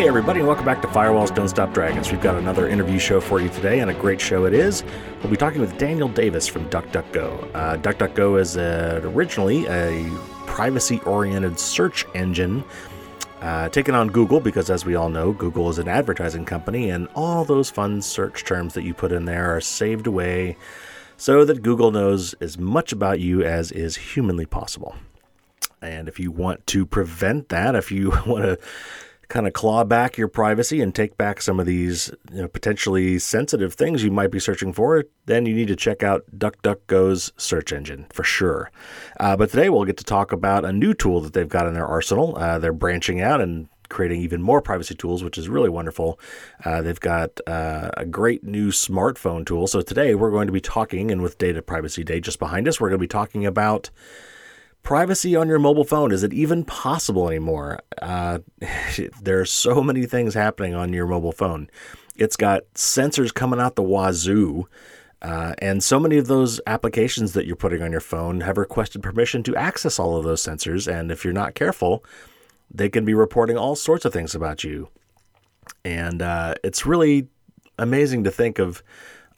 Hey, everybody, welcome back to Firewalls Don't Stop Dragons. We've got another interview show for you today, and a great show it is. We'll be talking with Daniel Davis from DuckDuckGo. Uh, DuckDuckGo is originally a privacy oriented search engine uh, taken on Google because, as we all know, Google is an advertising company, and all those fun search terms that you put in there are saved away so that Google knows as much about you as is humanly possible. And if you want to prevent that, if you want to kind of claw back your privacy and take back some of these you know, potentially sensitive things you might be searching for, then you need to check out DuckDuckGo's search engine for sure. Uh, but today we'll get to talk about a new tool that they've got in their arsenal. Uh, they're branching out and creating even more privacy tools, which is really wonderful. Uh, they've got uh, a great new smartphone tool. So today we're going to be talking, and with Data Privacy Day just behind us, we're going to be talking about privacy on your mobile phone is it even possible anymore. Uh, there are so many things happening on your mobile phone. It's got sensors coming out the wazoo uh, and so many of those applications that you're putting on your phone have requested permission to access all of those sensors and if you're not careful they can be reporting all sorts of things about you. And uh, it's really amazing to think of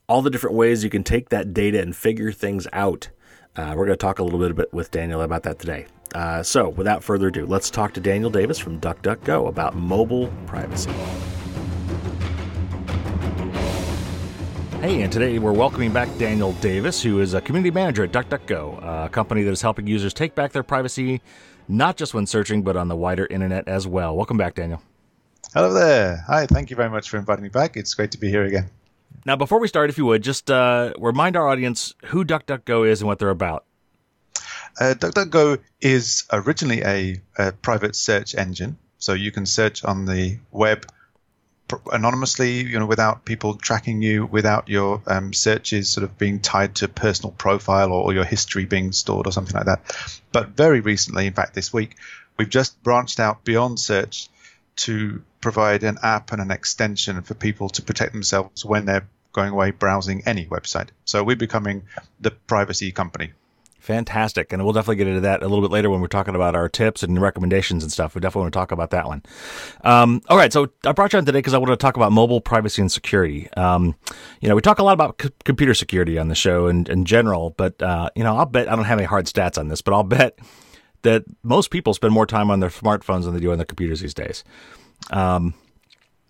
all the different ways you can take that data and figure things out uh, we're going to talk a little bit with Daniel about that today. Uh, so, without further ado, let's talk to Daniel Davis from DuckDuckGo about mobile privacy. Hey, and today we're welcoming back Daniel Davis, who is a community manager at DuckDuckGo, a company that is helping users take back their privacy, not just when searching, but on the wider internet as well. Welcome back, Daniel. Hello there. Hi, thank you very much for inviting me back. It's great to be here again. Now, before we start, if you would, just uh, remind our audience who DuckDuckGo is and what they're about. Uh, DuckDuckGo is originally a, a, private search engine, so you can search on the web anonymously, you know, without people tracking you, without your um, searches sort of being tied to personal profile or, or your history being stored or something like that. But very recently, in fact, this week, we've just branched out beyond search to provide an app and an extension for people to protect themselves when they're going away browsing any website. So we're becoming the privacy company. Fantastic. And we'll definitely get into that a little bit later when we're talking about our tips and recommendations and stuff. We definitely want to talk about that one. Um, all right. So I brought you on today because I want to talk about mobile privacy and security. Um, you know, we talk a lot about c- computer security on the show in, in general, but, uh, you know, I'll bet I don't have any hard stats on this, but I'll bet that most people spend more time on their smartphones than they do on their computers these days. Um,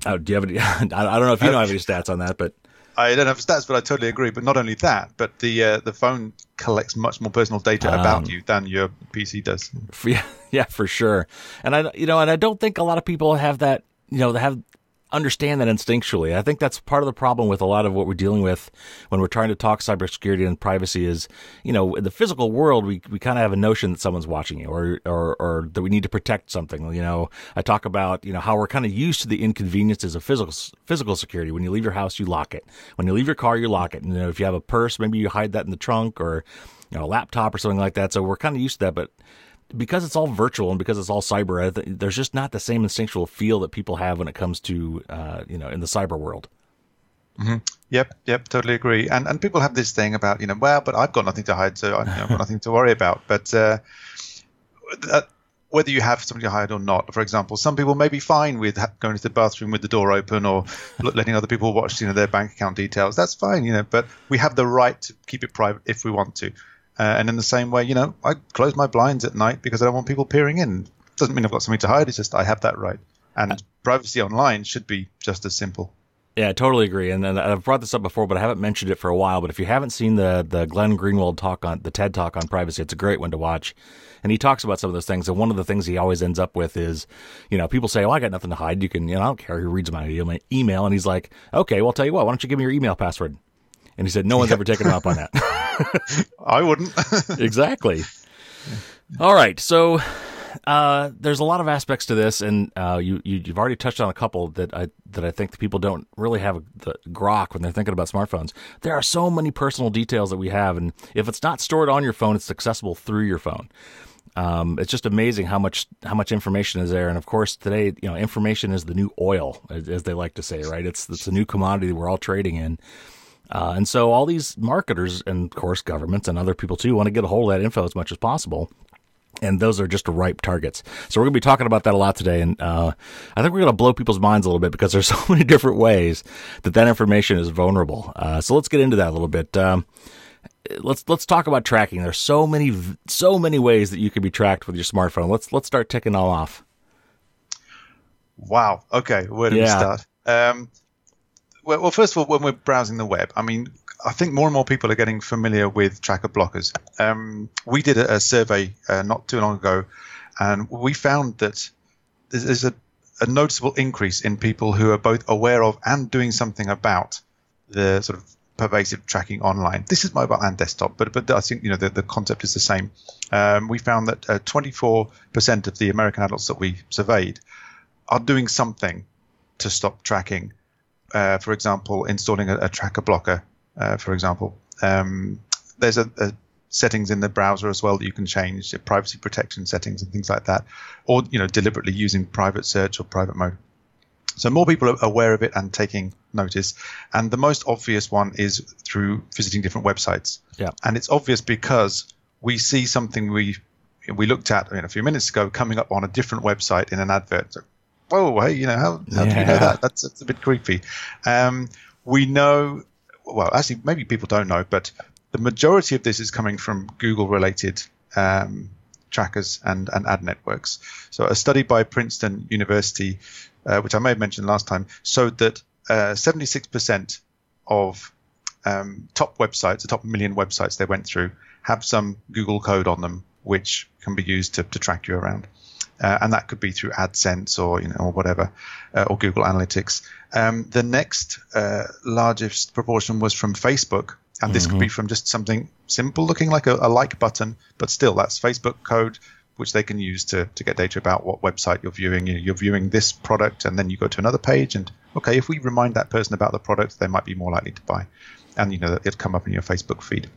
oh, do you have any? I don't know if you don't have any stats on that, but I don't have stats, but I totally agree. But not only that, but the uh, the phone collects much more personal data um, about you than your PC does. Yeah, yeah, for sure. And I, you know, and I don't think a lot of people have that. You know, they have understand that instinctually. I think that's part of the problem with a lot of what we're dealing with when we're trying to talk cybersecurity and privacy is, you know, in the physical world, we, we kind of have a notion that someone's watching you or, or, or that we need to protect something. You know, I talk about, you know, how we're kind of used to the inconveniences of physical, physical security. When you leave your house, you lock it. When you leave your car, you lock it. And, you know, if you have a purse, maybe you hide that in the trunk or, you know, a laptop or something like that. So we're kind of used to that, but because it's all virtual and because it's all cyber, there's just not the same instinctual feel that people have when it comes to uh, you know in the cyber world. Mm-hmm. Yep, yep, totally agree. And and people have this thing about you know, well, but I've got nothing to hide, so I've got nothing to worry about. But uh, uh, whether you have to hide or not, for example, some people may be fine with going to the bathroom with the door open or letting other people watch you know their bank account details. That's fine, you know. But we have the right to keep it private if we want to. Uh, and in the same way, you know, I close my blinds at night because I don't want people peering in. Doesn't mean I've got something to hide. It's just I have that right. And uh, privacy online should be just as simple. Yeah, I totally agree. And, and, I've brought this up before, but I haven't mentioned it for a while. But if you haven't seen the the Glenn Greenwald talk on the TED talk on privacy, it's a great one to watch. And he talks about some of those things. And one of the things he always ends up with is, you know, people say, "Oh, I got nothing to hide. You can, you know, I don't care who reads my email." And he's like, "Okay, well, I'll tell you what. Why don't you give me your email password?" And he said, "No one's ever taken him up on that." I wouldn't. exactly. All right. So uh, there's a lot of aspects to this, and uh, you, you have already touched on a couple that I that I think the people don't really have the grok when they're thinking about smartphones. There are so many personal details that we have, and if it's not stored on your phone, it's accessible through your phone. Um, it's just amazing how much how much information is there, and of course today, you know, information is the new oil, as, as they like to say, right? It's it's a new commodity we're all trading in. Uh, and so all these marketers and of course governments and other people too want to get a hold of that info as much as possible. and those are just ripe targets. So we're going to be talking about that a lot today, and uh, I think we're going to blow people's minds a little bit because there's so many different ways that that information is vulnerable. Uh, so let's get into that a little bit. Um, let's let's talk about tracking. There's so many so many ways that you can be tracked with your smartphone. Let's let's start ticking all off. Wow. Okay. Where do yeah. we start? Um, well, first of all, when we're browsing the web, I mean, I think more and more people are getting familiar with tracker blockers. Um, we did a, a survey uh, not too long ago, and we found that there's a, a, noticeable increase in people who are both aware of and doing something about the sort of pervasive tracking online. This is mobile and desktop, but but I think you know the, the concept is the same. Um, we found that uh, 24% of the American adults that we surveyed are doing something to stop tracking. Uh, for example, installing a, a tracker blocker uh, for example. Um, there's a, a, settings in the browser as well that you can change, privacy protection settings and things like that, or you know deliberately using private search or private mode. So more people are aware of it and taking notice. And the most obvious one is through visiting different websites. Yeah. And it's obvious because we see something we we looked at a few minutes ago coming up on a different website in an advert. So, whoa, hey, you know how, how yeah. do you know that? That's, that's a bit creepy. Um, we know well, actually, maybe people don't know, but the majority of this is coming from Google related um, trackers and, and ad networks. So, a study by Princeton University, uh, which I may have mentioned last time, showed that uh, 76% of um, top websites, the top million websites they went through, have some Google code on them, which can be used to, to track you around uh, and that could be through AdSense or you know or whatever, uh, or Google Analytics. Um, the next uh, largest proportion was from Facebook, and this mm-hmm. could be mm-hmm. from just something simple, looking like a, a, like button, but still that's Facebook code. Which they can use to, to get data about what website you're viewing. You know, you're viewing this product, and then you go to another page, and okay, if we remind that person about the product, they might be more likely to buy, and you know it'll come up in your Facebook feed.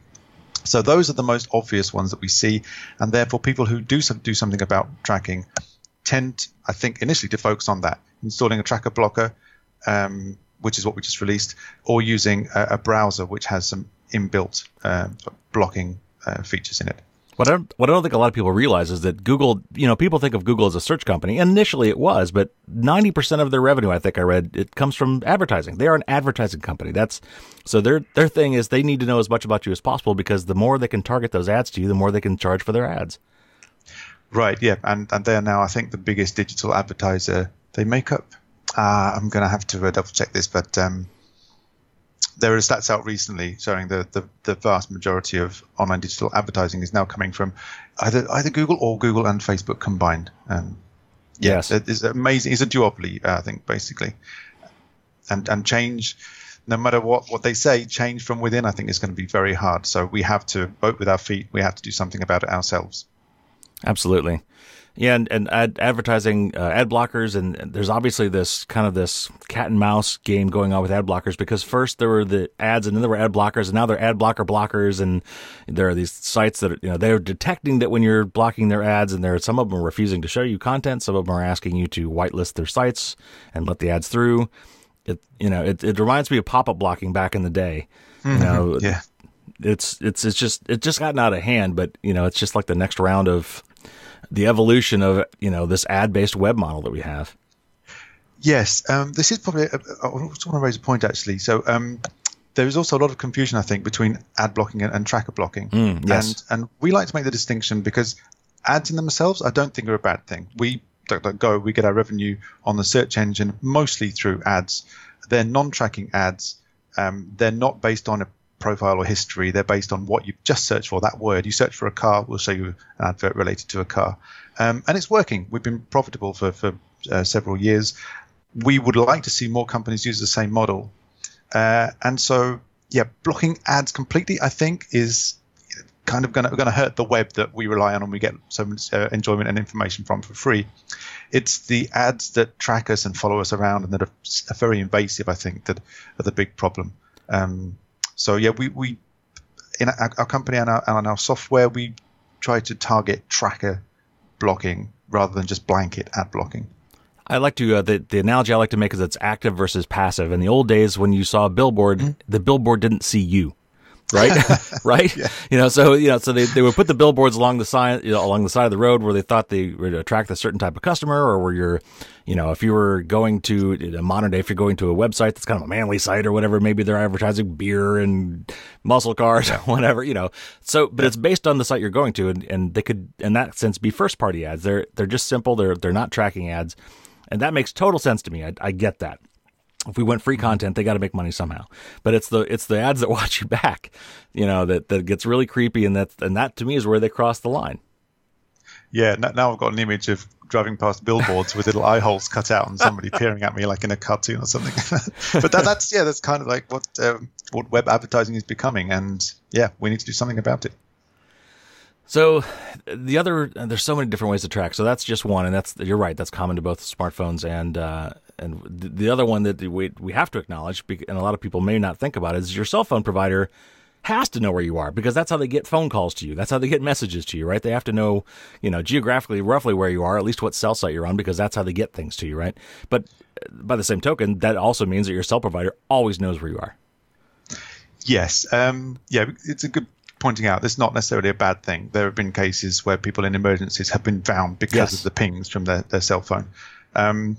So those are the most obvious ones that we see, and therefore people who do some, do something about tracking tend, I think, initially to focus on that, installing a tracker blocker, um, which is what we just released, or using a, a browser which has some inbuilt uh, blocking uh, features in it. What I, what I don't think a lot of people realize is that Google, you know, people think of Google as a search company. Initially it was, but 90% of their revenue, I think I read, it comes from advertising. They are an advertising company. That's so their their thing is they need to know as much about you as possible because the more they can target those ads to you, the more they can charge for their ads. Right, yeah. And and they are now I think the biggest digital advertiser. They make up uh, I'm going to have to uh, double check this, but um, there are stats out recently showing that the, the vast majority of online digital advertising is now coming from either either Google or Google and Facebook combined. Um, yeah, yes, it's amazing. It's a duopoly, uh, I think, basically, and and change. No matter what, what they say, change from within, I think, is going to be very hard. So we have to vote with our feet. We have to do something about it ourselves. Absolutely. Yeah, and, and ad, advertising, uh, ad blockers, and, there's obviously this kind of this cat and mouse game going on with ad blockers because first there were the ads and then there were ad blockers and now they're ad blocker blockers and there are these sites that you know they're detecting that when you're blocking their ads and there some of them are refusing to show you content, some of them are asking you to whitelist their sites and let the ads through. It you know it it reminds me of pop up blocking back in the day. Mm-hmm. You know, yeah. It's it's it's just it's just gotten out of hand, but you know it's just like the next round of the evolution of you know this ad based web model that we have. Yes, um, this is probably. A, I want to raise a point actually. So um, there is also a lot of confusion, I think, between ad blocking and, and tracker blocking. Mm, yes. And and we like to make the distinction because ads in themselves, I don't think are a bad thing. We go, we get our revenue on the search engine mostly through ads. They're non-tracking ads. Um, they're not based on a profile or history. They're based on what you've just searched for, that word. You search for a car, we'll show you an advert related to a car. Um, and it's working. We've been profitable for, for uh, several years. We would like to see more companies use the same model. Uh, and so, yeah, blocking ads completely, I think, is kind of going to hurt the web that we rely on and we get so much uh, enjoyment and information from for free. It's the ads that track us and follow us around and that are, are very invasive, I think, that are the big problem. Um, so yeah, we, we in our, our company and our, and our software, we try to target tracker blocking rather than just blanket ad blocking. I like to uh, the the analogy I like to make is it's active versus passive. In the old days, when you saw a billboard, mm-hmm. the billboard didn't see you. Right? right? Yeah. You know, so you know, so they, they would put the billboards along the side, you know, along the side of the road where they thought they would attract a certain type of customer, or where you're, you know, if you were going to a modern day, if you're going to a website that's kind of a manly site or whatever, maybe they're advertising beer and muscle cars or whatever, you know. So, but it's based on the site you're going to, and, and they could, in that sense, be first party ads. They're they're just simple. They're they're not tracking ads, and that makes total sense to me. I, I get that if we went free content, they got to make money somehow. But it's the it's the ads that watch you back, you know, that that gets really creepy, and that and that to me is where they cross the line. Yeah, now I've got an image of driving past billboards with little eye holes cut out and somebody peering at me like in a cartoon or something. but that, that's yeah, that's kind of like what um, what web advertising is becoming, and yeah, we need to do something about it. So the other, there's so many different ways to track. So that's just one, and that's you're right. That's common to both smartphones and uh, and the other one that we we have to acknowledge, and a lot of people may not think about, it, is your cell phone provider has to know where you are because that's how they get phone calls to you. That's how they get messages to you, right? They have to know, you know, geographically, roughly where you are, at least what cell site you're on, because that's how they get things to you, right? But uh, by the same token, that also means that your cell provider always knows where you are. Yes. Um, yeah, it's a good pointing out. It's not necessarily a bad thing. There have been cases where people in emergencies have been found because yes. of the pings from their, their cell phone. Um,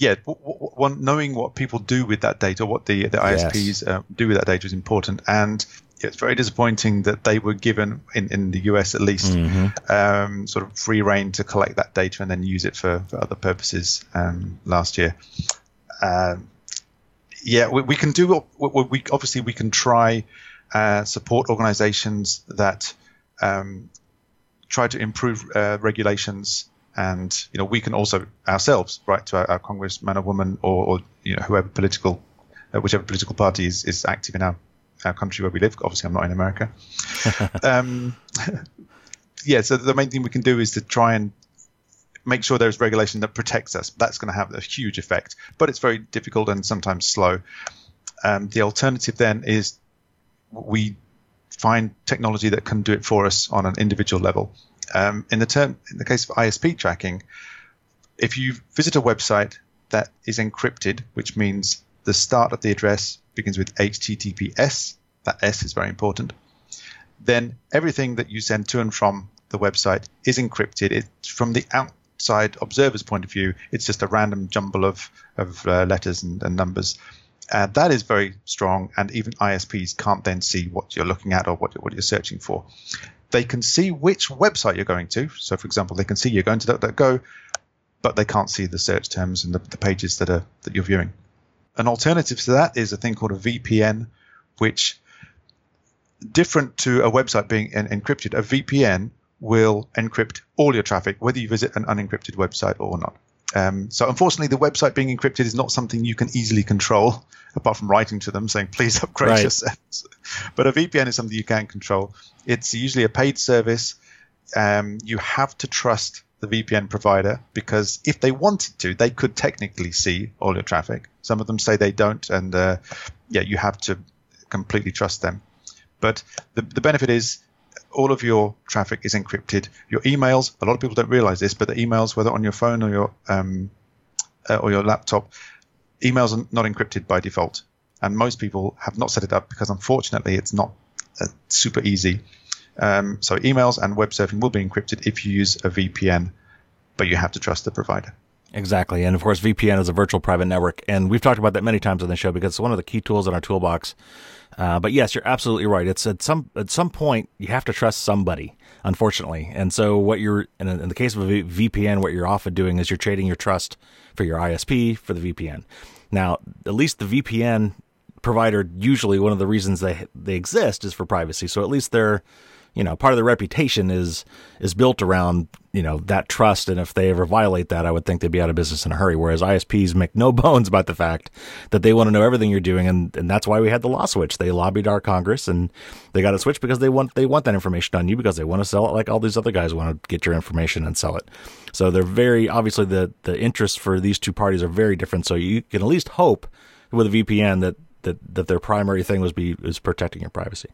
yeah, one knowing what people do with that data, what the the ISPs yes. uh, do with that data is important, and it's very disappointing that they were given in, in the US at least mm-hmm. um, sort of free reign to collect that data and then use it for, for other purposes um, last year. Um, yeah, we, we, can do what we, obviously we can try uh, support organizations that um, try to improve uh, regulations and you know we can also ourselves write to our, our congressman or woman or, or, you know whoever political uh, whichever political party is, is active in our, our country where we live. Obviously i'm not in america. Um, yeah so the main thing we can do is to try and make sure there's regulation that protects us. That's going to have a huge effect but it's very difficult and sometimes slow. Um, the alternative then is we find technology that can do it for us on an individual level um, in the term, in the case of ISP tracking, if you visit a website that is encrypted, which means the start of the address begins with HTTPS, that S is very important, then everything that you send to and from the website is encrypted. It's from the outside observer's point of view, it's just a random jumble of, of uh, letters and, and numbers. Uh, that is very strong, and even ISPs can't then see what you're looking at or what, what you're searching for they can see which website you're going to. So, for example, they can see you're going to DuckDuckGo, but they can't see the search terms and the, the pages that are that you're viewing. An alternative to that is a thing called a VPN, which different to a website being en- encrypted, a VPN will encrypt all your traffic, whether you visit an unencrypted website or not. Um, so unfortunately, the website being encrypted is not something you can easily control, apart from writing to them saying, please upgrade right. your service. But a VPN is something you can control. It's usually a paid service. Um, you have to trust the VPN provider because if they wanted to, they could technically see all your traffic. Some of them say they don't, and uh, yeah, you have to completely trust them. But the, the benefit is all of your traffic is encrypted. Your emails, a lot of people don't realize this, but the emails, whether on your phone or your um, uh, or your laptop, emails are not encrypted by default. And most people have not set it up because unfortunately it's not uh, super easy. Um, so emails and web surfing will be encrypted if you use a VPN, but you have to trust the provider. Exactly. And of course, VPN is a virtual private network. And we've talked about that many times on the show because it's one of the key tools in our toolbox uh, but yes, you're absolutely right. It's at some at some point you have to trust somebody, unfortunately. And so what you're in, in the case of a VPN, what you're often doing is you're trading your trust for your ISP for the VPN. Now, at least the VPN provider usually one of the reasons they they exist is for privacy. So at least they're you know part of the reputation is is built around you know that trust. And if they ever violate that i would think they'd be out of business in a hurry. Whereas isps make no bones about the fact that they want to know everything you're doing. And, and that's why we had the law switch. They lobbied our congress and they got a switch because they want they want that information on you because they want to sell it like all these other guys want to get your information and sell it. So they're very obviously the the interests for these two parties are very different. So you can at least hope with a vpn that that that their primary thing was be is protecting your privacy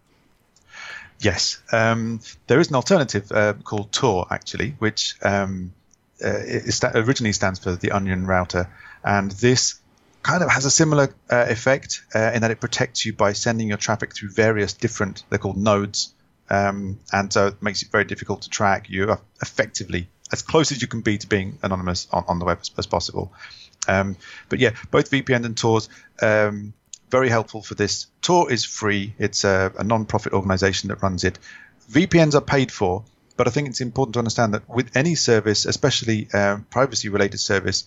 Yes, um, there is an alternative uh, called Tor actually, which um, uh, originally stands for the Onion Router, and this kind of has a similar uh, effect uh, in that it protects you by sending your traffic through various different, they're called nodes. Um, and so it makes it very difficult to track. You effectively as close as you can be to being anonymous on, on the web as, as possible. Um, but yeah, both VPN and Tor, um, very helpful for this. Tor is free. It's a, a non-profit organization that runs it. VPNs are paid for, but I think it's important to understand that with any service, especially uh, privacy-related service,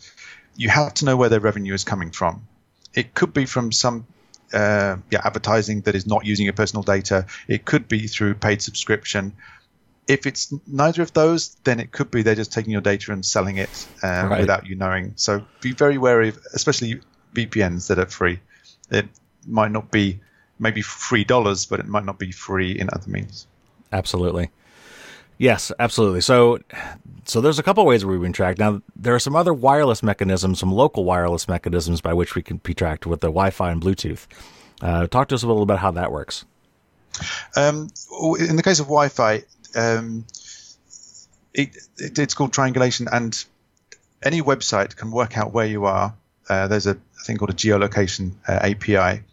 you have to know where their revenue is coming from. It could be from some uh, yeah, advertising that is not using your personal data. It could be through paid subscription. If it's neither of those, then it could be they're just taking your data and selling it uh, right. without you knowing. So be very wary of, especially VPNs that are free. It might not be maybe free dollars, but it might not be free in other means. Absolutely. Yes, absolutely. So, so there's a couple ways we've been tracked. Now, there are some other wireless mechanisms, some local wireless mechanisms by which we can be tracked with the Wi-Fi and Bluetooth. Uh, talk to us a little about how that works. Um, in the case of Wi-Fi, um, it, it, it's called triangulation, and any website can work out where you are. Uh, there's a thing called a geolocation uh, API,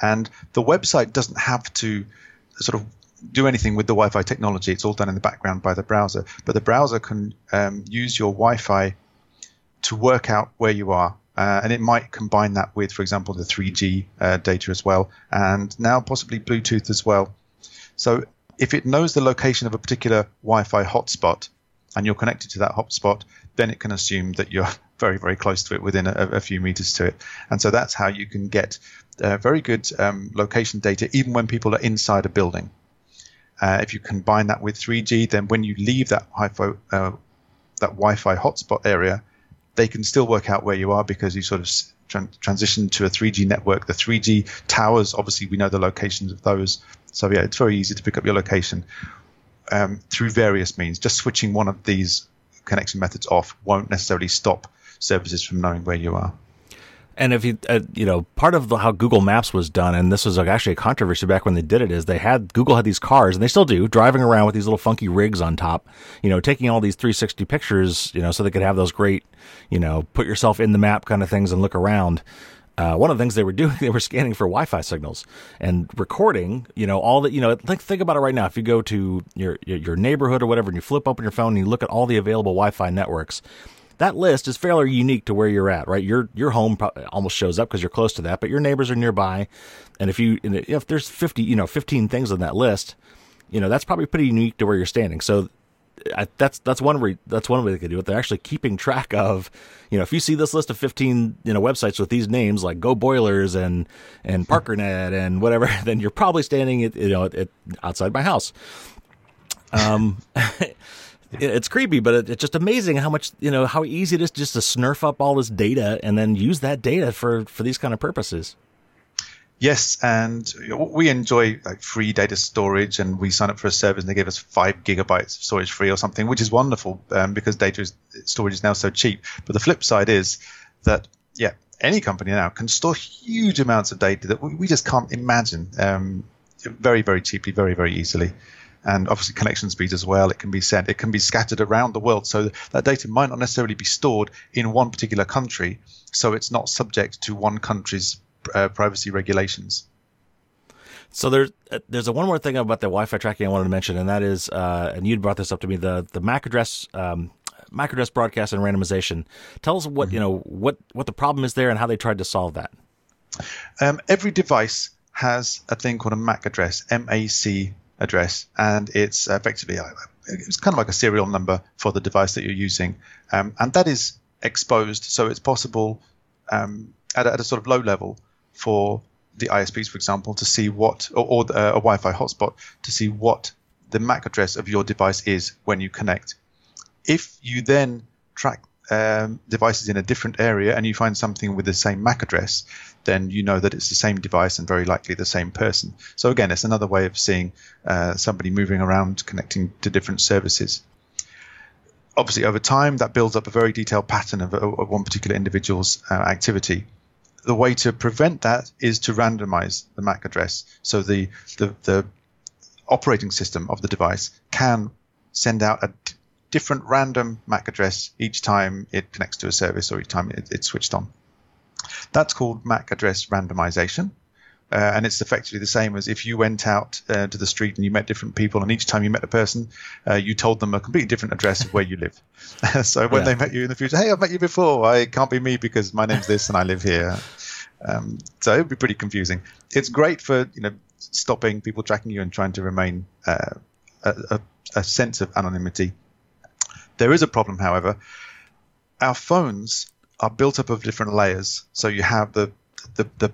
and the website doesn't have to sort of do anything with the Wi-Fi technology. It's all done in the background by the browser. But the browser can um, use your Wi-Fi to work out where you are. Uh, and it might combine that with, for example, the 3G uh, data as well, and now possibly Bluetooth as well. So if it knows the location of a particular Wi-Fi hotspot and you're connected to that hotspot, then it can assume that you're very, very close to it within a, a few meters to it. And so that's how you can get uh, very good um, location data even when people are inside a building. Uh, if you combine that with 3G, then when you leave that uh, that Wi-Fi hotspot area, they can still work out where you are because you sort of tran- transition to a 3G network. The 3G towers, obviously, we know the locations of those. So yeah, it's very easy to pick up your location um, through various means. Just switching one of these connection methods off won't necessarily stop services from knowing where you are. And if you, uh, you know, part of the, how Google Maps was done, and this was actually a controversy back when they did it, is they had Google had these cars, and they still do, driving around with these little funky rigs on top, you know, taking all these 360 pictures, you know, so they could have those great, you know, put yourself in the map kind of things and look around. Uh, one of the things they were doing, they were scanning for Wi-Fi signals and recording. You know, all that. You know, think think about it right now. If you go to your your neighborhood or whatever, and you flip open your phone and you look at all the available Wi-Fi networks, that list is fairly unique to where you're at, right? Your your home almost shows up because you're close to that, but your neighbors are nearby, and if you if there's 50, you know, 15 things on that list, you know, that's probably pretty unique to where you're standing. So I, that's that's one way that's one way they could do it. They're actually keeping track of, you know, if you see this list of 15, you know, websites with these names like Go Boilers and and ParkerNet and whatever, then you're probably standing at, you know at, outside my house. Um, it's creepy, but it's just amazing how much you know how easy it is just to snurf up all this data and then use that data for for these kind of purposes. Yes, and we enjoy like free data storage, and we sign up for a service, and they give us five gigabytes of storage free or something, which is wonderful um, because data is, storage is now so cheap. But the flip side is that yeah, any company now can store huge amounts of data that we, we just can't imagine um, very very cheaply, very very easily and obviously connection speeds as well. It can be sent, it can be scattered around the world. So that data might not necessarily be stored in one particular country. So it's not subject to one country's uh, privacy regulations. So there's uh, there's a one more thing about the Wi-Fi tracking I wanted to mention, and that is, uh, and you brought this up to me, the the MAC address. Um, MAC address broadcast and randomization. Tell us what mm-hmm. you know what what the problem is there and how they tried to solve that. Um, every device has a thing called a MAC address, MAC address, and it's effectively uh, it's kind of like a serial number for the device that you're using, um, and that is exposed, so it's possible um, at, a, at, a, sort of low level for the ISPs, for example, to see what or, or uh, a Wi-Fi hotspot to see what the MAC address of your device is when you connect. If you then track um, devices in a different area and you find something with the same MAC address, then you know that it's the same device and very likely the same person. So again, it's another way of seeing uh, somebody moving around, connecting to different services. Obviously, over time, that builds up a very detailed pattern of, of one particular individual's uh, activity. The way to prevent that is to randomize the MAC address. So the, the, the operating system of the device can send out a different random MAC address each time it connects to a service or each time it, it's switched on. That's called MAC address randomization. Uh, and it's effectively the same as if you went out uh, to the street and you met different people, and each time you met a person, uh, you told them a completely different address of where you live. so when yeah. they met you in the future, hey, I've met you before. I can't be me because my name's this and I live here. Um, so it would be pretty confusing. It's great for you know stopping people tracking you and trying to remain uh, a, a sense of anonymity. There is a problem, however. Our phones are built up of different layers. So you have the the, the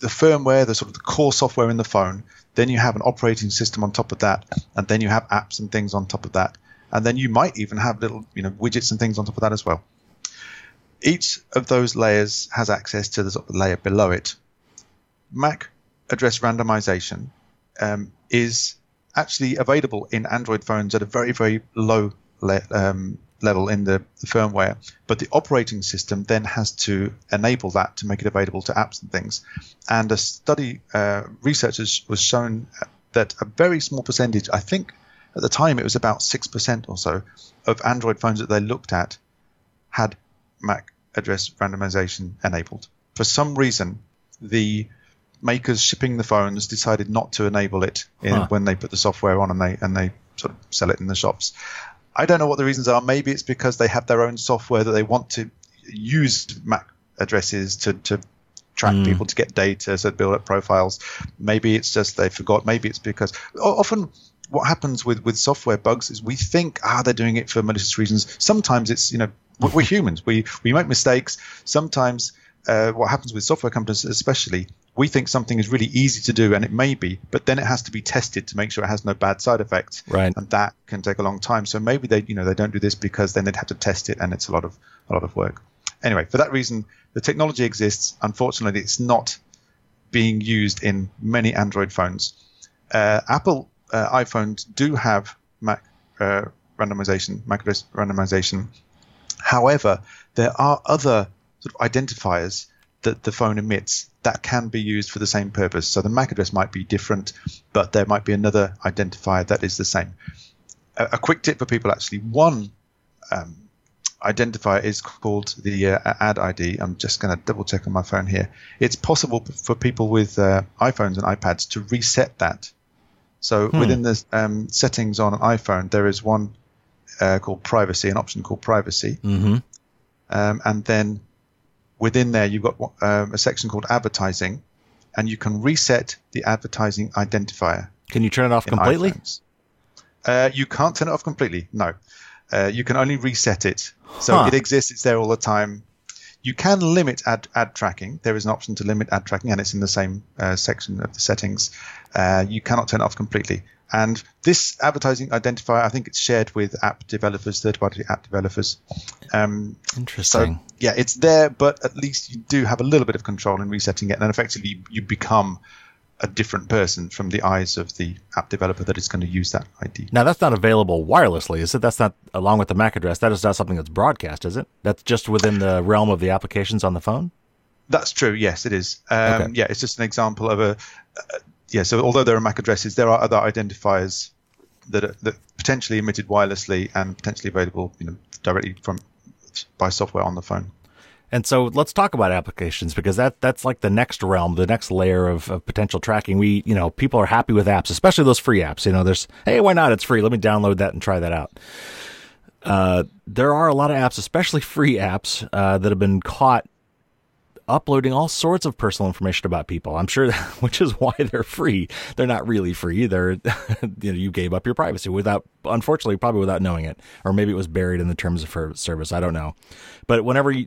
the firmware, the sort of the core software in the phone. Then you have an operating system on top of that, and then you have apps and things on top of that, and then you might even have little you know widgets and things on top of that as well. Each of those layers has access to the sort of layer below it. MAC address randomization um, is actually available in Android phones at a very very low le- um, level in the, the, firmware, but the operating system then has to enable that to make it available to apps and things. And a study, uh, researchers was shown that a very small percentage, I think at the time it was about 6% or so, of Android phones that they looked at had MAC address randomization enabled. For some reason, the makers shipping the phones decided not to enable it in, huh. when they put the software on and they and they sort of sell it in the shops. I don't know what the reasons are. Maybe it's because they have their own software that they want to use MAC addresses to, to track mm. people to get data, so build up profiles. Maybe it's just they forgot. Maybe it's because often what happens with, with software bugs is we think ah they're doing it for malicious reasons. Sometimes it's you know we're humans. We we make mistakes. Sometimes uh, what happens with software companies, especially, we think something is really easy to do, and it may be, but then it has to be tested to make sure it has no bad side effects, right? And that can take a long time. So maybe they, you know, they don't do this because then they'd have to test it, and it's a lot of a lot of work. Anyway, for that reason, the technology exists. Unfortunately, it's not being used in many Android phones. Uh, Apple uh, iPhones do have Mac uh, randomization, MAC address randomization. However, there are other sort of identifiers that the phone emits that can be used for the same purpose. So the MAC address might be different, but there might be another identifier that is the same. A, a quick tip for people actually one um, identifier is called the uh, ad ID. I'm just going to double check on my phone here. It's possible for people with uh, iPhones and iPads to reset that. So hmm. within the um, settings on an iPhone, there is one uh, called privacy, an option called privacy. Mm-hmm. Um, and then within there you've got um, a section called advertising, and you can reset the advertising identifier. Can you turn it off completely? Uh, you can't turn it off completely. No, uh, you can only reset it. So huh. it exists. It's there all the time. You can limit ad, ad tracking. There is an option to limit ad tracking, and it's in the same uh, section of the settings. Uh, you cannot turn it off completely. And this advertising identifier, I think it's shared with app developers, third-party app developers. Um, Interesting. So, yeah, it's there, but at least you do have a little bit of control in resetting it, and effectively you become a different person from the eyes of the app developer that is going to use that ID. Now that's not available wirelessly, is it? That's not along with the MAC address. That is not something that's broadcast, is it? That's just within the realm of the applications on the phone. That's true. Yes, it is. Um, okay. Yeah, it's just an example of a, yeah, so although there are MAC addresses, there are other identifiers that are, that potentially emitted wirelessly and potentially available, you know, directly from by software on the phone. And so let's talk about applications because that that's like the next realm, the next layer of, of, potential tracking. We, you know, people are happy with apps, especially those free apps. You know, there's, hey, why not? It's free. Let me download that and try that out. Uh, there are a lot of apps, especially free apps, uh, that have been caught uploading all sorts of personal information about people. I'm sure, that, which is why they're free. They're not really free. They're, you know, you gave up your privacy without, unfortunately, probably without knowing it, or maybe it was buried in the terms of service. I don't know. But whenever you,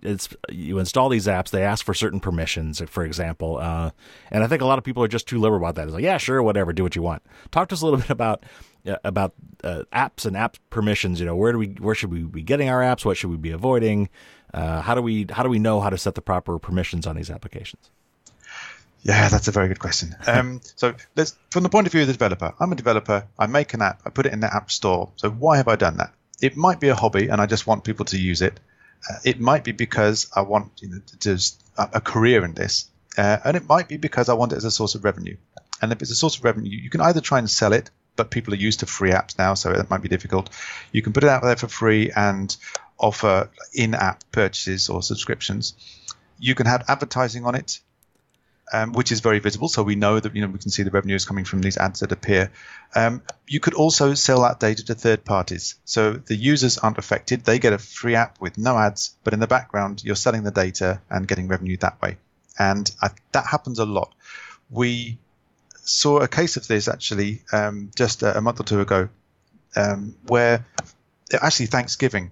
you install these apps, they ask for certain permissions, for example. Uh, and I think a lot of people are just too liberal about that. It's like, yeah, sure, whatever, do what you want. Talk to us a little bit about uh, about uh, apps and app permissions. You know, where do we, where should we be getting our apps? What should we be avoiding? Uh, how do we how do we know how to set the proper permissions on these applications? Yeah, that's a very good question. Um, so, from the point of view of the developer, I'm a developer. I make an app. I put it in the app store. So, why have I done that? It might be a hobby, and I just want people to use it. Uh, it might be because I want you know, to, to a career in this, uh, and it might be because I want it as a source of revenue. And if it's a source of revenue, you can either try and sell it, but people are used to free apps now, so that might be difficult. You can put it out there for free and offer in-app purchases or subscriptions. You can have advertising on it, um, which is very visible. So we know that you know we can see the revenue is coming from these ads that appear. Um, you could also sell that data to third parties, so the users aren't affected. They get a free app with no ads, but in the background you're selling the data and getting revenue that way. And I, that happens a lot. We saw a case of this actually um, just a, a, month or two ago, um, where actually Thanksgiving.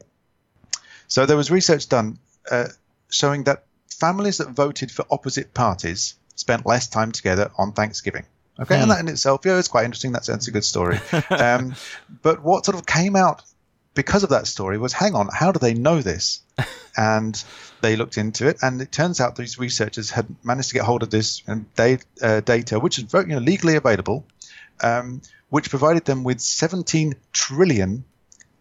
So there was research done uh, showing that families that voted for opposite parties spent less time together on Thanksgiving. Okay, and hmm. that in itself, yeah, it's quite interesting. That's, that's a good story. Um, but what sort of came out because of that story was, hang on, how do they know this? and they looked into it, and it turns out these researchers had managed to get hold of this um, uh, data, which is you know, legally available, um, which provided them with 17 trillion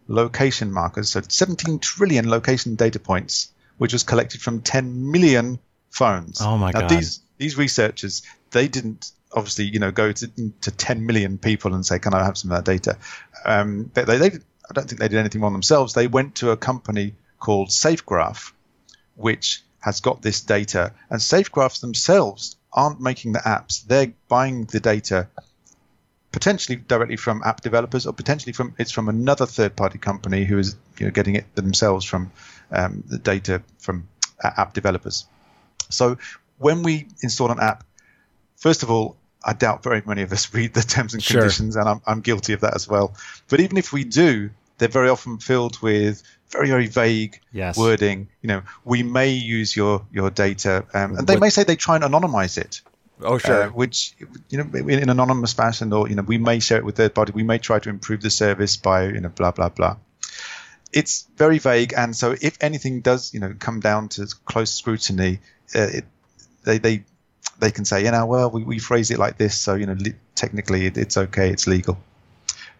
location markers, so 17 trillion location data points, which was collected from 10 million phones. Oh my now, god! These these researchers they didn't obviously you know go to, to 10 million people and say, "Can I have some of that data?" Um, they, they, I don't think they did anything wrong themselves. They went to a company called SafeGraph, which has got this data, and SafeGraphs themselves aren't making the apps; they're buying the data potentially directly from app developers, or potentially from it's from another third-party company who is you know, getting it themselves from um, the data from app developers. So when we install an app, first of all, I doubt very many of us read the terms and conditions, sure. and I'm, I'm guilty of that as well. But even if we do, they're very often filled with very very vague yes. wording. You know, we may use your your data, um, and they may say they try and anonymize it. Oh sure. Uh, which you know in, in anonymous fashion, or you know we may share it with third party. We may try to improve the service by you know blah blah blah. It's very vague, and so if anything does you know come down to close scrutiny, uh, it, they they they can say you know well we, we phrase it like this, so you know technically it, it's okay, it's legal.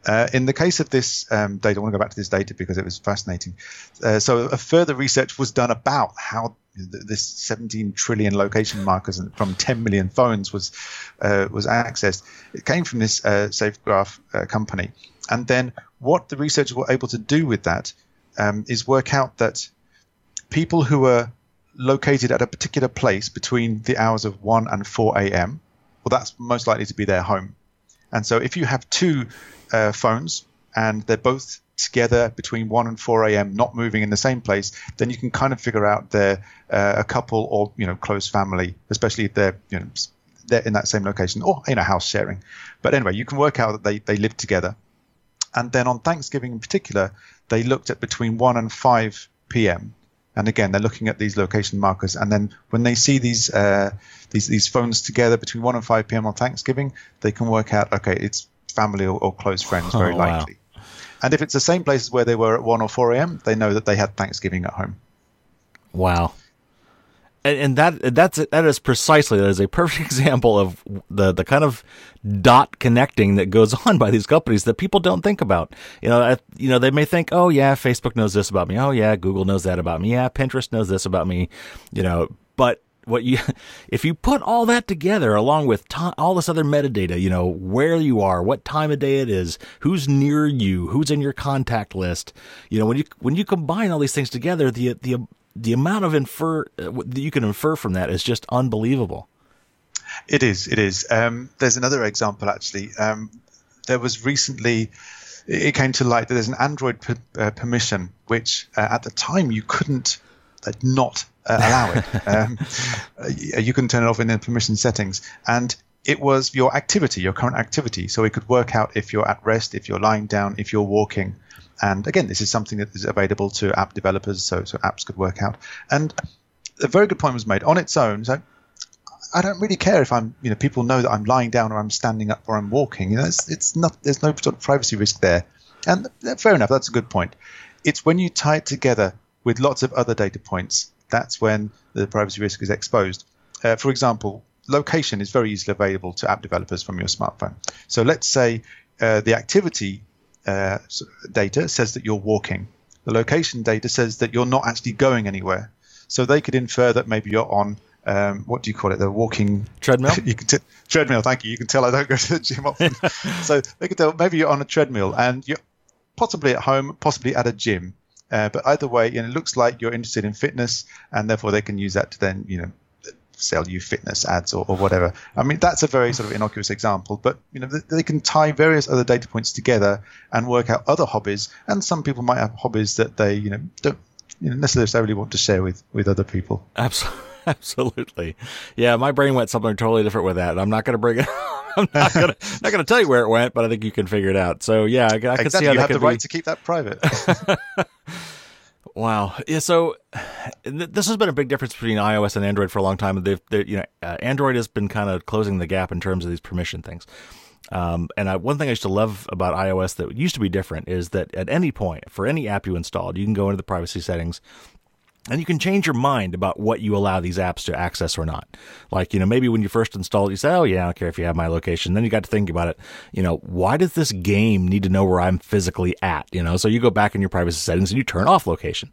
Uh, in the case of this um, data, I want to go back to this data because it was fascinating. Uh, so, a further research was done about how this 17 trillion location markers from 10 million phones was uh, was accessed. It came from this uh, SafeGraph uh, company, and then what the researchers were able to do with that um, is work out that people who were located at a particular place between the hours of 1 and 4 a.m. Well, that's most likely to be their home. And so, if you have two uh, phones and they're both together between 1 and 4 a.m., not moving in the same place, then you can kind of figure out they're uh, a couple or you know close family, especially if they're you know they're in that same location or in a house sharing. But anyway, you can work out that they they live together. And then on Thanksgiving in particular, they looked at between 1 and 5 p.m. And again, they're looking at these location markers. And then when they see these uh, these these phones together between 1 and 5 p.m. on Thanksgiving, they can work out okay, it's family or, or close friends, very oh, likely. Wow. And if it's the same places where they were at 1 or 4 a.m., they know that they had Thanksgiving at home. Wow. And, and that that's that is precisely that is a perfect example of the the kind of dot connecting that goes on by these companies that people don't think about. You know, you know they may think, oh yeah, Facebook knows this about me. Oh yeah, Google knows that about me. Yeah, Pinterest knows this about me. You know, but what you if you put all that together along with all this other metadata you know where you are what time of day it is who's near you who's in your contact list you know when you when you combine all these things together the the the amount of infer uh, that you can infer from that is just unbelievable it is it is um, there's another example actually um, there was recently it came to light that there's an android per, uh, permission which uh, at the time you couldn't uh, not uh, allow it. Um, you can turn it off in the permission settings, and it was your activity, your current activity. So it could work out if you're at rest, if you're lying down, if you're walking. And again, this is something that is available to app developers, so so apps could work out. And a very good point was made on its own. So I don't really care if I'm, you know, people know that I'm lying down or I'm standing up or I'm walking. You know, it's, it's not. There's no sort of privacy risk there. And fair enough, that's a good point. It's when you tie it together with lots of other data points that's when the privacy risk is exposed. Uh, for example, location is very easily available to app developers from your smartphone. So let's say uh, the activity uh, data says that you're walking. The location data says that you're not actually going anywhere. So they could infer that maybe you're on um, what do you call it? The walking treadmill. you can t- treadmill. Thank you. You can tell I don't go to the gym often. so they could tell maybe you're on a treadmill and you're possibly at home, possibly at a gym, Uh, but either way, you know, it looks like you're interested in fitness, and therefore they can use that to then, you know, sell you fitness ads or, or whatever. I mean, that's a very sort of innocuous example, but you know, they can tie various other data points together and work out other hobbies. And some people might have hobbies that they, you know, don't you know, necessarily want to share with with other people. Absolutely. Absolutely. Yeah, my brain went something totally different with that. I'm not going to bring it. I'm not going to not going to tell you where it went, but I think you can figure it out. So yeah, I, I exactly. can see how you have the right be. to keep that private. Wow. Yeah. So th- this has been a big difference between iOS and Android for a long time. They've, you know, uh, Android has been kind of closing the gap in terms of these permission things. Um, and I, one thing I used to love about iOS that used to be different is that at any point for any app you installed, you can go into the privacy settings and you can change your mind about what you allow these apps to access or not. Like, you know, maybe when you first installed it, you say, oh, yeah, I don't care if you have my location. Then you got to think about it. You know, why does this game need to know where I'm physically at? You know, so you go back in your privacy settings and you turn off location.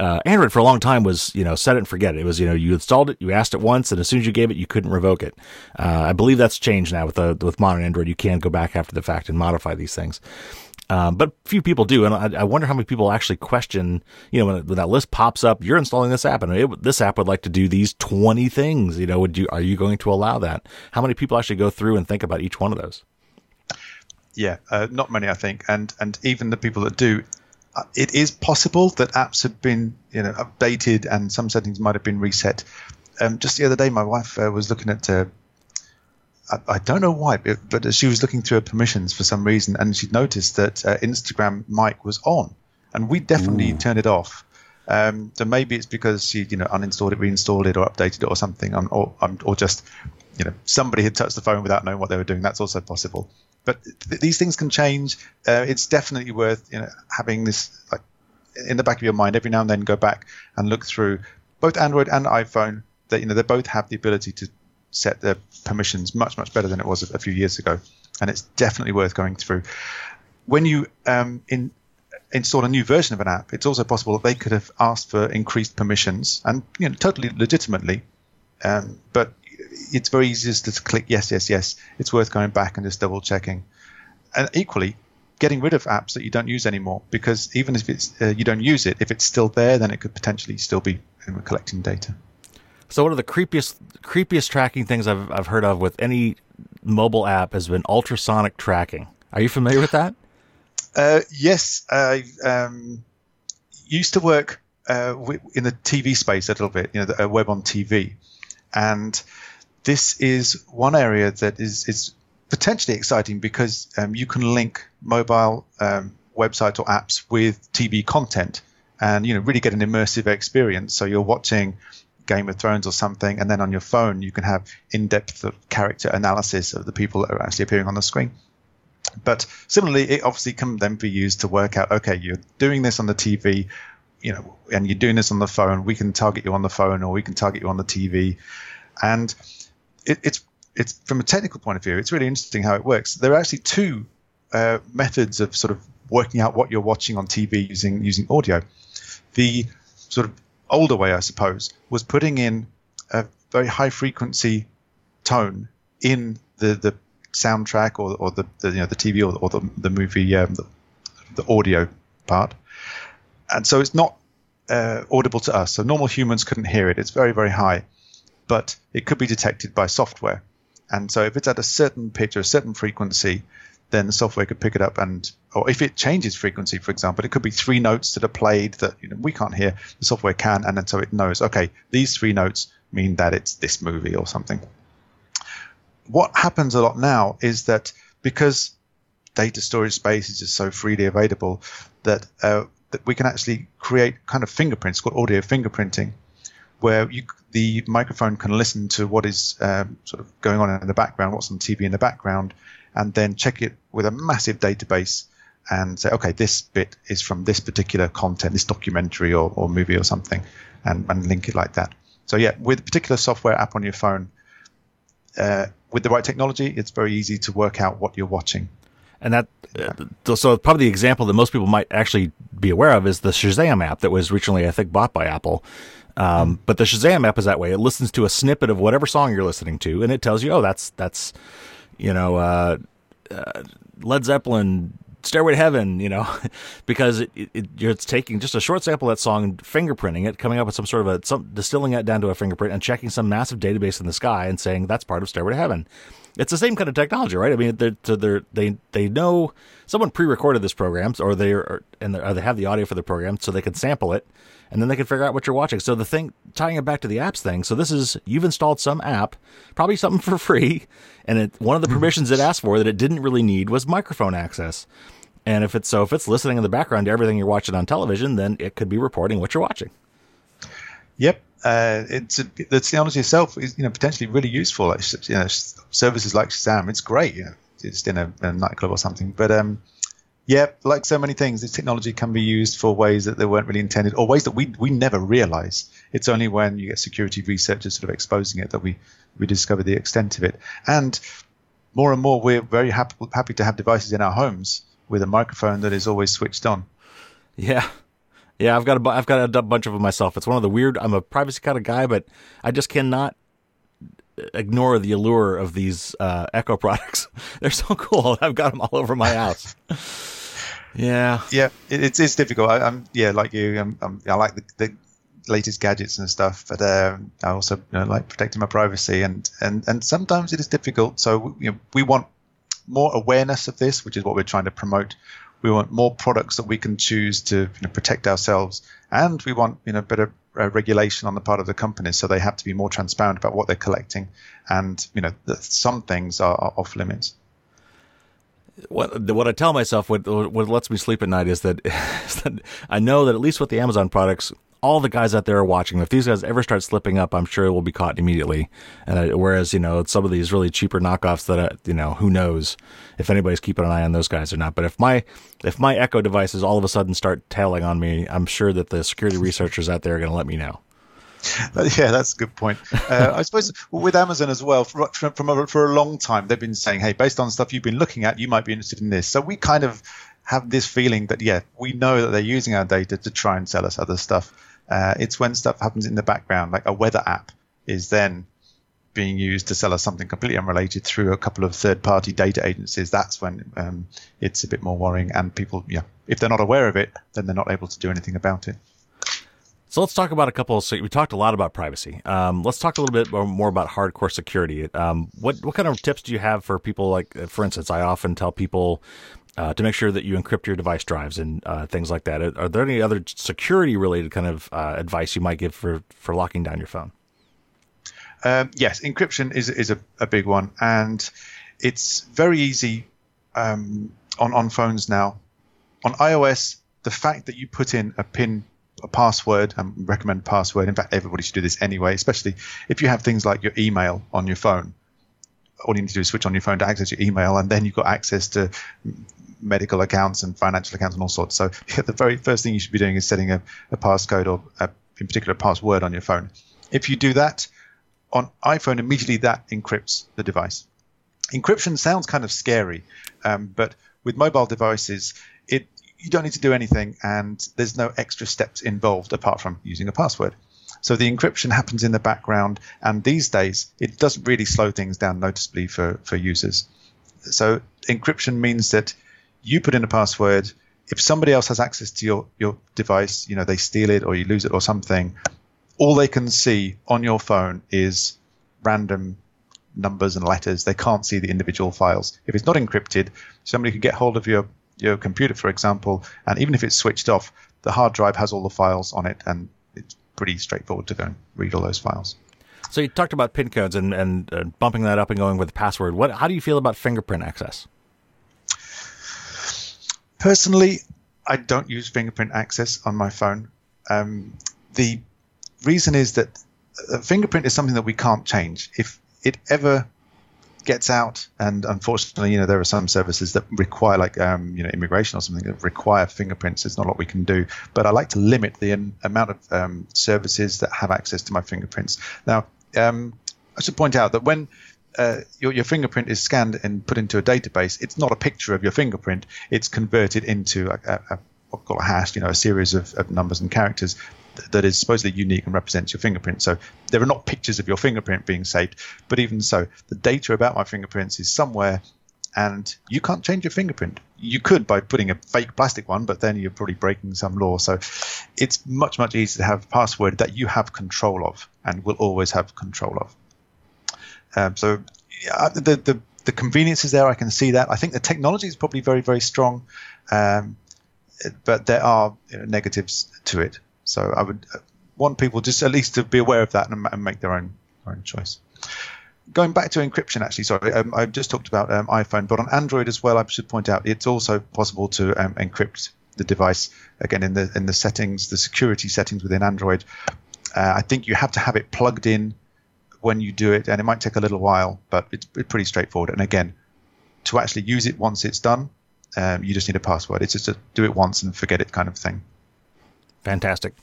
Uh, Android for a long time was, you know, set it and forget it. It was, you know, you installed it, you asked it once, and as soon as you gave it, you couldn't revoke it. Uh, I believe that's changed now with the with modern Android. You can go back after the fact and modify these things. Um, but few people do, and I, I, wonder how many people actually question. You know, when, when, that list pops up, you're installing this app, and it, this app would like to do these 20 things. You know, would you are you going to allow that? How many people actually go through and think about each one of those? Yeah, uh, not many, I think, and and even the people that do, uh, it is possible that apps have been you know updated and some settings might have been reset. Um, just the other day, my wife uh, was looking at. Uh, I, I, don't know why, but, but, she was looking through her permissions for some reason, and she'd noticed that uh, Instagram mic was on, and we definitely Ooh. turned it off. Um, so maybe it's because she, you know, uninstalled it, reinstalled it, or updated it, or something, um, or um, or just, you know, somebody had touched the phone without knowing what they were doing. That's also possible but th- these things can change. Uh, it's definitely worth you know having this like in the back of your mind every now and then. Go back and look through both Android and iPhone. That you know they both have the ability to set their permissions much much better than it was a, a few years ago, and it's definitely worth going through. When you um, in install a new version of an app, it's also possible that they could have asked for increased permissions and you know totally legitimately. Um, but it's very easy just to click yes, yes, yes. It's worth going back and just double checking. And equally, getting rid of apps that you don't use anymore because even if it's uh, you don't use it, if it's still there, then it could potentially still be collecting data. So one of the creepiest creepiest tracking things I've I've heard of with any mobile app has been ultrasonic tracking. Are you familiar with that? Uh, yes, I um, used to work uh, in the TV space a little bit, you know, the, uh, web on TV, and this is one area that is is potentially exciting because um, you can link mobile um, websites or apps with TV content, and you know really get an immersive experience. So you're watching Game of Thrones or something, and then on your phone you can have in-depth character analysis of the people that are actually appearing on the screen. But similarly, it obviously can then be used to work out, okay, you're doing this on the TV, you know, and you're doing this on the phone. We can target you on the phone, or we can target you on the TV, and it, it's it's from a technical point of view, it's really interesting how it works. There are actually two uh, methods of sort of working out what you're watching on TV using using audio. The sort of older way, I suppose, was putting in a very high frequency tone in the the soundtrack or, or the, the you know the TV or, or the, the movie um, the, the audio part, and so it's not uh, audible to us. So normal humans couldn't hear it. It's very very high but it could be detected by software. And so if it's at a certain pitch or a certain frequency, then the software could pick it up and or if it changes frequency, for example, it could be three notes that are played that you know we can't hear, the software can, and then so it knows, okay, these three notes mean that it's this movie or something. What happens a lot now is that because data storage space is just so freely available that uh, that we can actually create kind of fingerprints called audio fingerprinting, where you, the microphone can listen to what is um, sort of going on in the background, what's on TV in the background, and then check it with a massive database and say, okay, this bit is from this particular content, this documentary or, or movie or something, and, and link it like that. So yeah, with a particular software app on your phone, uh, with the right technology, it's very easy to work out what you're watching. And that, uh, so probably the example that most people might actually be aware of is the Shazam app that was recently, I think, bought by Apple. Um, but the Shazam app is that way. It listens to a snippet of whatever song you're listening to, and it tells you, oh, that's that's you know uh, uh, Led Zeppelin Stairway to Heaven, you know, because it, it, it's taking just a short sample of that song, fingerprinting it, coming up with some sort of a, some, distilling it down to a fingerprint and checking some massive database in the sky and saying that's part of Stairway to Heaven. It's the same kind of technology, right? I mean, they're, they're, they they know someone pre-recorded this program, or they are, and they have the audio for the program, so they can sample it, and then they can figure out what you're watching. So the thing, tying it back to the apps thing. So this is you've installed some app, probably something for free, and it, one of the permissions it asked for that it didn't really need was microphone access. And if it's so, if it's listening in the background to everything you're watching on television, then it could be reporting what you're watching. Yep, uh, it's the technology itself is you know potentially really useful. Like, you know, services like Shazam, it's great. You know, it's in a, a nightclub or something, but um, yeah, like so many things, this technology can be used for ways that they weren't really intended, or ways that we we never realize. It's only when you get security researchers sort of exposing it that we we discover the extent of it. And more and more, we're very happy happy to have devices in our homes with a microphone that is always switched on. Yeah, yeah, I've got a I've got a bunch of them myself. It's one of the weird. I'm a privacy kind of guy, but I just cannot ignore the allure of these uh, Echo products. They're so cool. I've got them all over my house. yeah, yeah, it, it's it's difficult. I, am yeah, like you. I'm, I'm, i like the, the, latest gadgets and stuff, but um, I also you know, like protecting my privacy, and and and sometimes it is difficult. So you know, we want more awareness of this, which is what we're trying to promote. We want more products that we can choose to you know, protect ourselves, and we want you know better uh, regulation on the part of the companies, so they have to be more transparent about what they're collecting, and you know some things are, are off limits. What what I tell myself, what what lets me sleep at night, is that, is that I know that at least with the Amazon products, all the guys out there are watching. If these guys ever start slipping up, I'm sure it will be caught immediately. And I, whereas you know some of these really cheaper knockoffs that I, you know who knows if anybody's keeping an eye on those guys or not. But if my if my Echo devices all of a sudden start tailing on me, I'm sure that the security researchers out there are going to let me know. yeah, that's a good point. Uh, I suppose with Amazon as well, from a, for a long time, they've been saying, hey, based on stuff you've been looking at, you might be interested in this. So we kind of have this feeling that, yeah, we know that they're using our data to try and sell us other stuff. Uh, it's when stuff happens in the background, like a weather app is then being used to sell us something completely unrelated through a couple of third-party data agencies. That's when um, it's a bit more worrying, and people, yeah, if they're not aware of it, then they're not able to do anything about it. So let's talk about a couple. Of, So we talked a lot about privacy. Um, let's talk a little bit more, about hardcore security. Um, what what kind of tips do you have for people? Like, for instance, I often tell people uh, to make sure that you encrypt your device drives and uh, things like that. Are, there any other security related kind of uh, advice you might give for, for locking down your phone? Um, yes, encryption is is a, a, big one, and it's very easy um, on on phones now. On iOS, the fact that you put in a pin, a password, and um, recommend password. In fact, everybody should do this anyway, especially if you have things like your email on your phone all you need to do is switch on your phone to access your email, and then you've got access to medical accounts and financial accounts and all sorts. So yeah, the very first thing you should be doing is setting a, a passcode or a, in particular a password on your phone. If you do that on iPhone, immediately that encrypts the device. Encryption sounds kind of scary, um, but with mobile devices, it you don't need to do anything, and there's no extra steps involved apart from using a password. So the encryption happens in the background, and these days it doesn't really slow things down noticeably for, for users. So encryption means that you put in a password. If somebody else has access to your, your device, you know, they steal it or you lose it or something, all they can see on your phone is random numbers and letters. They can't see the individual files. If it's not encrypted, somebody could get hold of your, your computer, for example, and even if it's switched off, the hard drive has all the files on it, and it's pretty straightforward to go and read all those files. So you talked about pin codes and, and uh, bumping that up and going with password. What? How do you feel about fingerprint access? Personally, I don't use fingerprint access on my phone. Um, the reason is that a fingerprint is something that we can't change. If it ever gets out, and unfortunately, you know, there are some services that require, like, um, you know, immigration or something that require fingerprints. It's not what we can do. But I like to limit the amount of um, services that have access to my fingerprints. Now, um, I should point out that when uh, your, your fingerprint is scanned and put into a database, it's not a picture of your fingerprint. It's converted into a, a, a call a hash, you know, a series of, of numbers and characters th- that is supposedly unique and represents your fingerprint. So there are not pictures of your fingerprint being saved, but even so, the data about my fingerprints is somewhere, and you can't change your fingerprint. you could by putting a fake plastic one, but then you're probably breaking some law. So it's much much easier to have a password that you have control of and will always have control of. Um, so yeah, the, the the convenience is there. I can see that. I think the technology is probably very very strong, um, but there are you know, negatives to it. So I would want people just at least to be aware of that and, and make their own own choice going back to encryption, actually, sorry, um, I just talked about um, iPhone, but on Android as well, I should point out it's also possible to um, encrypt the device. Again, in the in the settings, the security settings within Android, uh, I think you have to have it plugged in when you do it, and it might take a little while, but it's, pretty straightforward. And again, to actually use it once it's done, um, you just need a password. It's just a do it once and forget it kind of thing. Fantastic.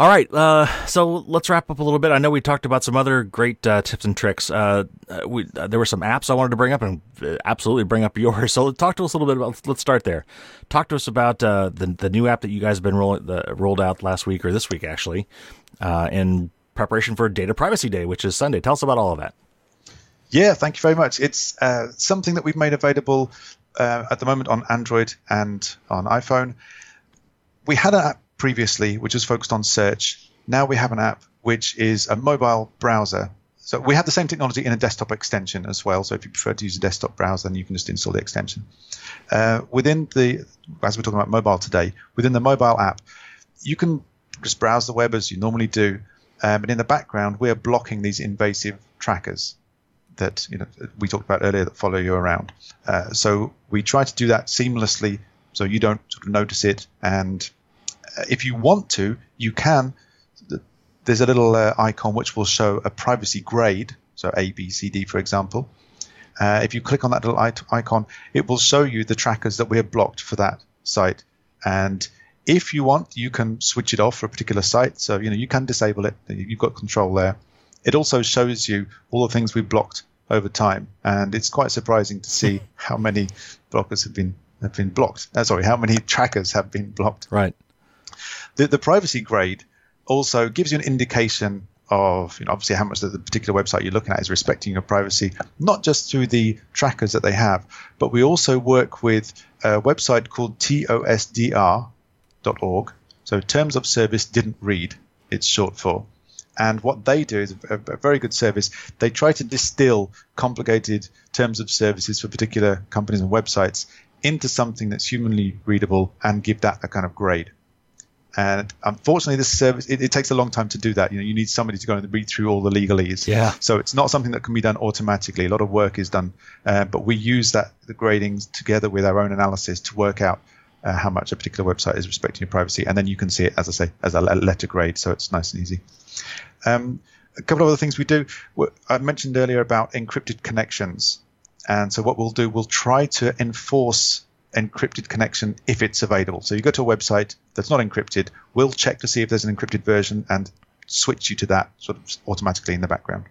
All right, uh, so let's wrap up a little bit. I know we talked about some other great uh, tips and tricks. Uh, uh we, uh, there were some apps I wanted to bring up, and uh, absolutely bring up yours. So talk to us a little bit about. Let's start there. Talk to us about the the new app that you guys have been roll, rolled out last week or this week actually, in preparation for Data Privacy Day, which is Sunday. Tell us about all of that. Yeah, thank you very much. It's something that we've made available at the moment on Android and on iPhone. We had an app previously, which was focused on search. Now we have an app which is a mobile browser. So we have the same technology in a desktop extension as well. So if you prefer to use a desktop browser, then you can just install the extension. Uh, within the, as we're talking about mobile today, within the mobile app, you can just browse the web as you normally do. Um, but in the background, we're blocking these invasive trackers that you know we talked about earlier that follow you around. Uh, so we try to do that seamlessly, so you don't sort of notice it, and if you want to, you can. There's a little uh, icon which will show a privacy grade, so A, B, C, D, for example. Uh, if you click on that little icon, it will show you the trackers that we have blocked for that site. And if you want, you can switch it off for a particular site. So you know you can disable it. You've got control there. It also shows you all the things we've blocked over time, and it's quite surprising to see how many blockers have been have been blocked. Uh, sorry, how many trackers have been blocked. Right. The, the privacy grade also gives you an indication of you know, obviously how much the, particular website you're looking at is respecting your privacy, not just through the trackers that they have, but we also work with a website called tosdr.org. So Terms of Service Didn't Read, it's short for. And what they do is a, a, very good service. They try to distill complicated terms of services for particular companies and websites into something that's humanly readable and give that a kind of grade. And unfortunately, this service it, it, takes a long time to do that. You know, you need somebody to go and read through all the legalese. Yeah. So it's not something that can be done automatically. A lot of work is done, uh, but we use that the gradings together with our own analysis to work out uh, how much a particular website is respecting your privacy, and then you can see it, as I say, as a letter grade. So it's nice and easy. Um, a couple of other things we do. I mentioned earlier about encrypted connections, and so what we'll do, we'll try to enforce encrypted connection if it's available. So you go to a website that's not encrypted, we'll check to see if there's an encrypted version and switch you to that sort of automatically in the background.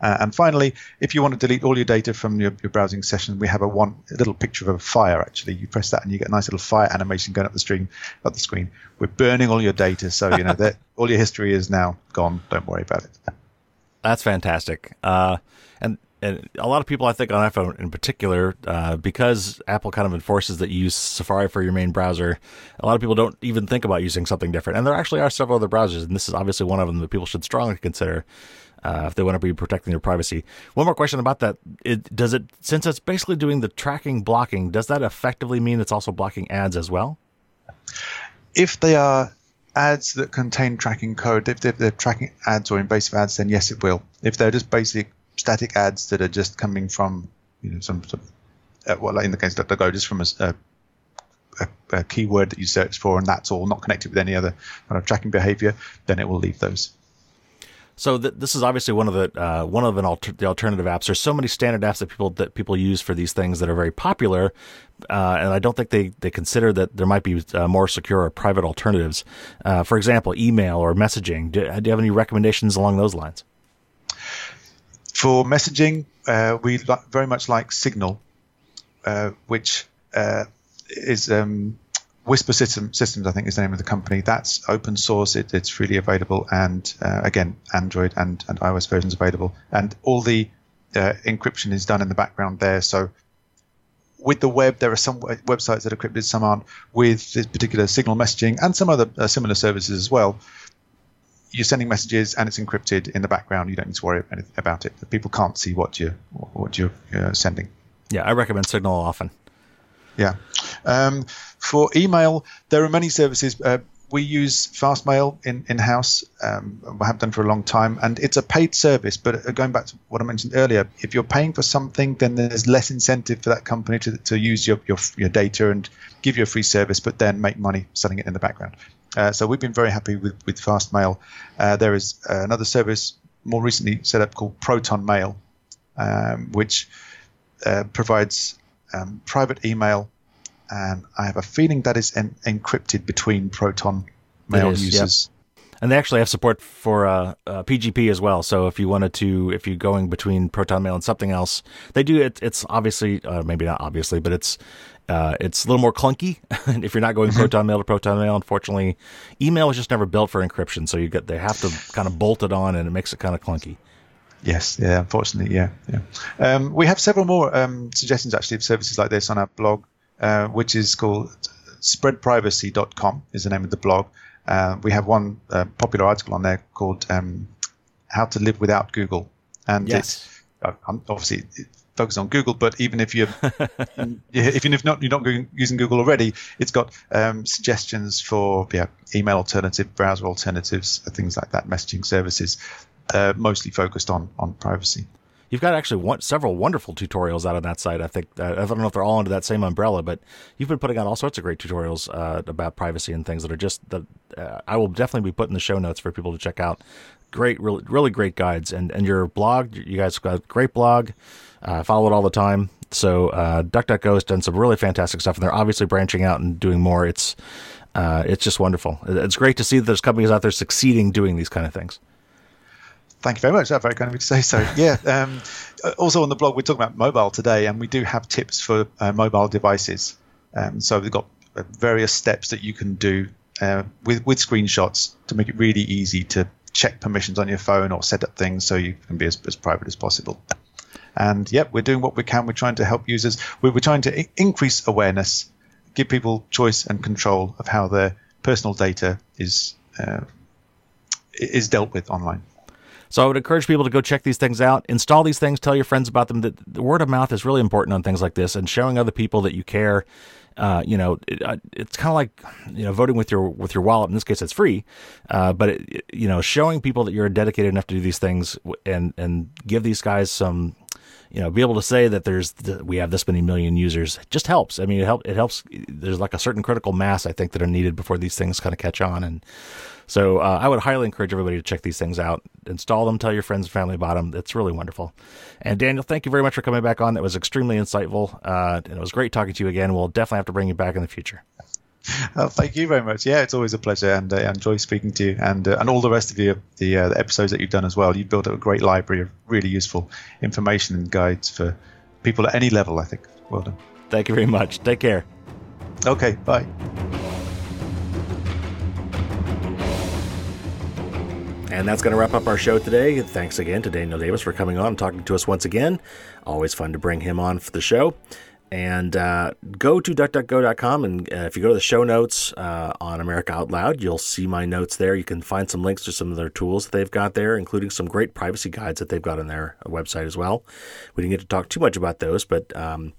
Uh, and finally, if you want to delete all your data from your, your browsing session, we have a one a little picture of a fire. Actually, you press that and you get a nice little fire animation going up the screen. Up the screen, we're burning all your data, so you know that all your history is now gone. Don't worry about it. That's fantastic. Uh, and and a lot of people, I think, on iPhone in particular, uh, because Apple kind of enforces that you use Safari for your main browser, a lot of people don't even think about using something different. And there actually are several other browsers, and this is obviously one of them that people should strongly consider uh, if they want to be protecting their privacy. One more question about that: it, Does it, since it's basically doing the tracking blocking, does that effectively mean it's also blocking ads as well? If they are ads that contain tracking code, if they're, they're tracking ads or invasive ads, then yes, it will. If they're just basic static ads that are just coming from you know some, some uh, well in the case of go just from a, a, a, keyword that you search for and that's all not connected with any other kind of tracking behavior, then it will leave those. So th- this is obviously one of the uh, one of an alter- the alternative apps. There's so many standard apps that people that people use for these things that are very popular, uh, and I don't think they, they consider that there might be uh, more secure or private alternatives. Uh, for example, email or messaging. Do, do you have any recommendations along those lines? For messaging, uh, we li- very much like Signal, uh, which is um, Whisper System, Systems, I think is the name of the company. That's open source. It, it's freely available, and uh, again, Android and, and iOS versions available. And all the uh, encryption is done in the background there. So with the web, there are some websites that are encrypted, some aren't. With this particular signal messaging and some other uh, similar services as well, you're sending messages and it's encrypted in the background. You don't need to worry about it. People can't see what you're what you're uh, sending. Yeah, I recommend Signal often. Yeah. Um, for email, there are many services. Uh, we use Fastmail in in house. Um, we have done for a long time, and it's a paid service. But uh, going back to what I mentioned earlier, if you're paying for something, then there's less incentive for that company to, to use your, your your data and give you a free service, but then make money selling it in the background. Uh, so we've been very happy with with Fastmail. Uh, there is uh, another service more recently set up called Proton Mail, um, which uh, provides um, private email and I have a feeling that is en- encrypted between Proton Mail is, users. Yep. And they actually have support for uh, uh, PGP as well. So if you wanted to, if you're going between Proton Mail and something else, they do it. It's obviously, uh, maybe not obviously, but it's uh, it's a little more clunky if you're not going mm-hmm. Proton Mail to Proton Mail. Unfortunately, email was just never built for encryption, so you get they have to kind of bolt it on, and it makes it kind of clunky. Yes, yeah, unfortunately, yeah, yeah. Um, we have several more um, suggestions actually of services like this on our blog. Uh, which is called spreadprivacy.com is the name of the blog. Uh, we have one uh, popular article on there called um, "How to Live Without Google," and yes. it's uh, obviously it focuses on Google. But even if you're if you're not you're not using Google already, it's got um, suggestions for yeah, email alternative, browser alternatives, things like that, messaging services, uh, mostly focused on on privacy. You've got actually one, several wonderful tutorials out on that site. I think uh, I don't know if they're all under that same umbrella, but you've been putting out all sorts of great tutorials uh, about privacy and things that are just that uh, I will definitely be putting the show notes for people to check out. Great, really, really great guides, and and your blog. You guys got a great blog. I follow it all the time. So uh, DuckDuckGo has done some really fantastic stuff, and they're obviously branching out and doing more. It's uh, it's just wonderful. It's great to see that there's companies out there succeeding doing these kind of things. Thank you very much. That's very kind of you to say so. Yeah. Um, also on the blog, we're talking about mobile today, and we do have tips for uh, mobile devices. Um, so we've got uh, various steps that you can do uh, with with screenshots to make it really easy to check permissions on your phone or set up things so you can be as, as private as possible. And yep, we're doing what we can. We're trying to help users. We're, we're trying to I- increase awareness, give people choice and control of how their personal data is uh, is dealt with online. So I would encourage people to go check these things out, install these things, tell your friends about them. That the word of mouth is really important on things like this, and showing other people that you care. Uh, you know, it, uh, it's kind of like you know voting with your with your wallet. In this case, it's free, uh, but it, you know, showing people that you're dedicated enough to do these things and and give these guys some you know, be able to say that there's we have this many million users just helps. I mean, it help it helps. There's like a certain critical mass I think that are needed before these things kind of catch on, and so uh, I would highly encourage everybody to check these things out, install them, tell your friends and family about them. It's really wonderful. And Daniel, thank you very much for coming back on. That was extremely insightful, uh, and it was great talking to you again. We'll definitely have to bring you back in the future. Oh, thank you very much. Yeah, it's always a pleasure, and uh, I enjoy speaking to you, and uh, and all the rest of you, the, uh, the episodes that you've done as well. You've built up a great library of really useful information and guides for people at any level. I think. Well done. Thank you very much. Take care. Okay. Bye. And that's going to wrap up our show today. Thanks again to Daniel Davis for coming on and talking to us once again. Always fun to bring him on for the show. And uh, go to duckduckgo.com. And uh, if you go to the show notes uh, on America Out Loud, you'll see my notes there. You can find some links to some of their tools that they've got there, including some great privacy guides that they've got on their website as well. We didn't get to talk too much about those, but um,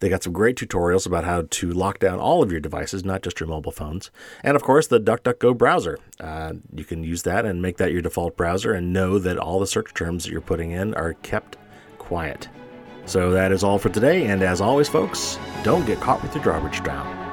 they got some great tutorials about how to lock down all of your devices, not just your mobile phones. And of course, the DuckDuckGo browser. Uh, you can use that and make that your default browser and know that all the search terms that you're putting in are kept quiet. So that is all for today, and as always, folks, don't get caught with your garbage down.